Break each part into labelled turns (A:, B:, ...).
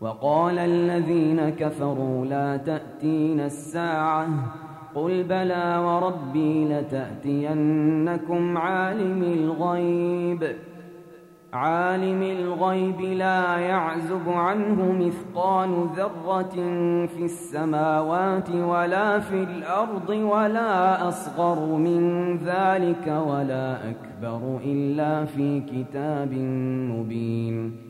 A: وقال الذين كفروا لا تأتين الساعة قل بلى وربي لتأتينكم عالم الغيب عالم الغيب لا يعزب عنه مثقال ذرة في السماوات ولا في الأرض ولا أصغر من ذلك ولا أكبر إلا في كتاب مبين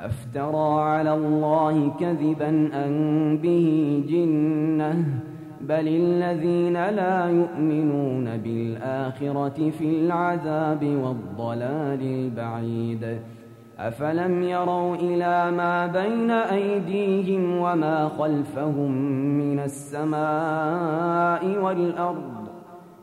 A: أفترى على الله كذبا أن به جنة بل الذين لا يؤمنون بالآخرة في العذاب والضلال البعيد. أفلم يروا إلى ما بين أيديهم وما خلفهم من السماء والأرض؟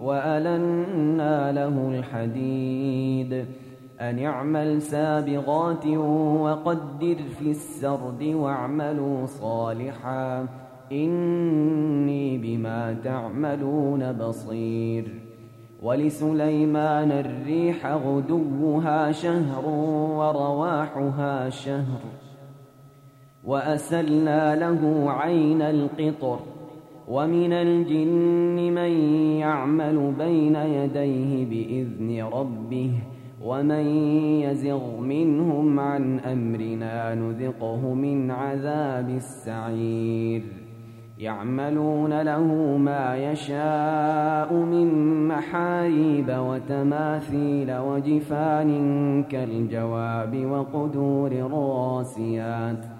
A: وألنا له الحديد. أن اعمل سابغات وقدر في السرد واعملوا صالحا. إني بما تعملون بصير. ولسليمان الريح غدوها شهر ورواحها شهر. وأسلنا له عين القطر. ومن الجن من يعمل بين يديه بإذن ربه ومن يزغ منهم عن أمرنا نذقه من عذاب السعير. يعملون له ما يشاء من محاريب وتماثيل وجفان كالجواب وقدور الراسيات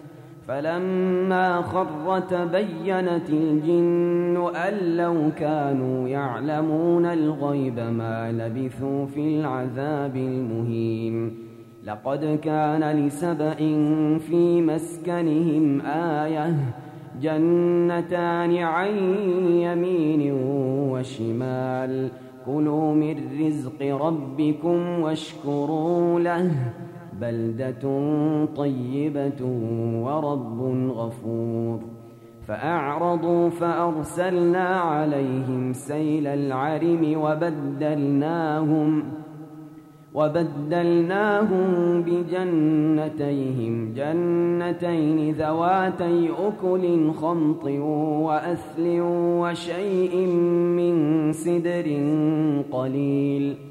A: فلما خر تبينت الجن أن لو كانوا يعلمون الغيب ما لبثوا في العذاب المهين. لقد كان لسبأ في مسكنهم آية جنتان عن يمين وشمال. كلوا من رزق ربكم واشكروا له. بلدة طيبة ورب غفور. فأعرضوا فأرسلنا عليهم سيل العرم وبدلناهم وبدلناهم بجنتيهم جنتين ذواتي أكل خمط وأثل وشيء من سدر قليل.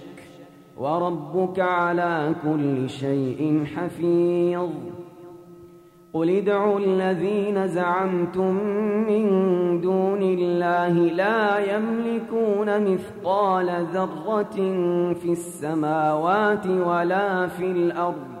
A: وربك على كل شيء حفيظ. قل ادعوا الذين زعمتم من دون الله لا يملكون مثقال ذرة في السماوات ولا في الأرض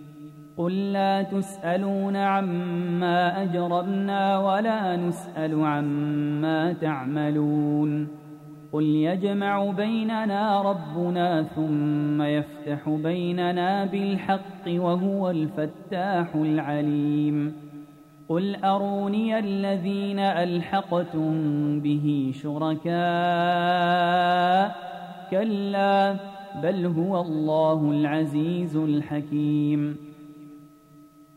B: قل لا تسألون عما أجربنا ولا نسأل عما تعملون قل يجمع بيننا ربنا ثم يفتح بيننا بالحق وهو الفتاح العليم قل أروني الذين ألحقتم به شركاء كلا بل هو الله العزيز الحكيم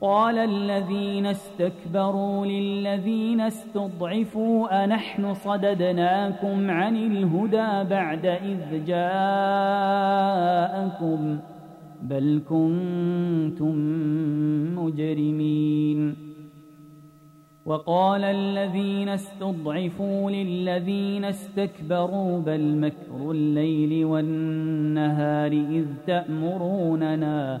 B: قال الذين استكبروا للذين استضعفوا أنحن صددناكم عن الهدى بعد إذ جاءكم بل كنتم مجرمين. وقال الذين استضعفوا للذين استكبروا بل مكر الليل والنهار إذ تأمروننا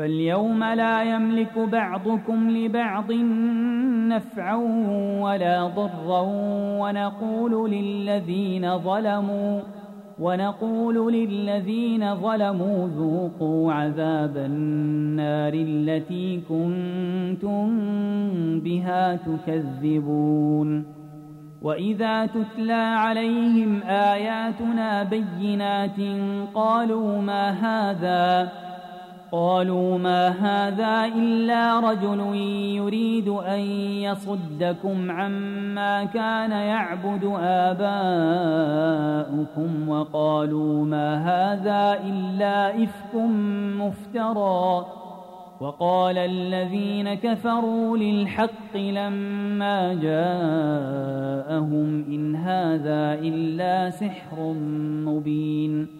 B: فاليوم لا يملك بعضكم لبعض نفعا ولا ضرا ونقول للذين ظلموا ونقول للذين ظلموا ذوقوا عذاب النار التي كنتم بها تكذبون وإذا تتلى عليهم آياتنا بينات قالوا ما هذا قالوا ما هذا إلا رجل يريد أن يصدكم عما كان يعبد آباؤكم وقالوا ما هذا إلا إفك مفترى وقال الذين كفروا للحق لما جاءهم إن هذا إلا سحر مبين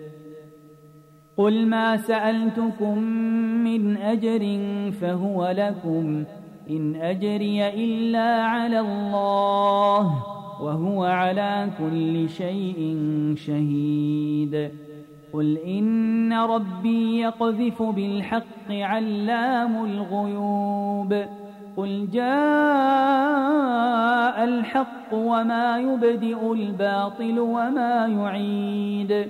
B: قل ما سألتكم من أجر فهو لكم إن أجري إلا على الله وهو على كل شيء شهيد قل إن ربي يقذف بالحق علام الغيوب قل جاء الحق وما يبدئ الباطل وما يعيد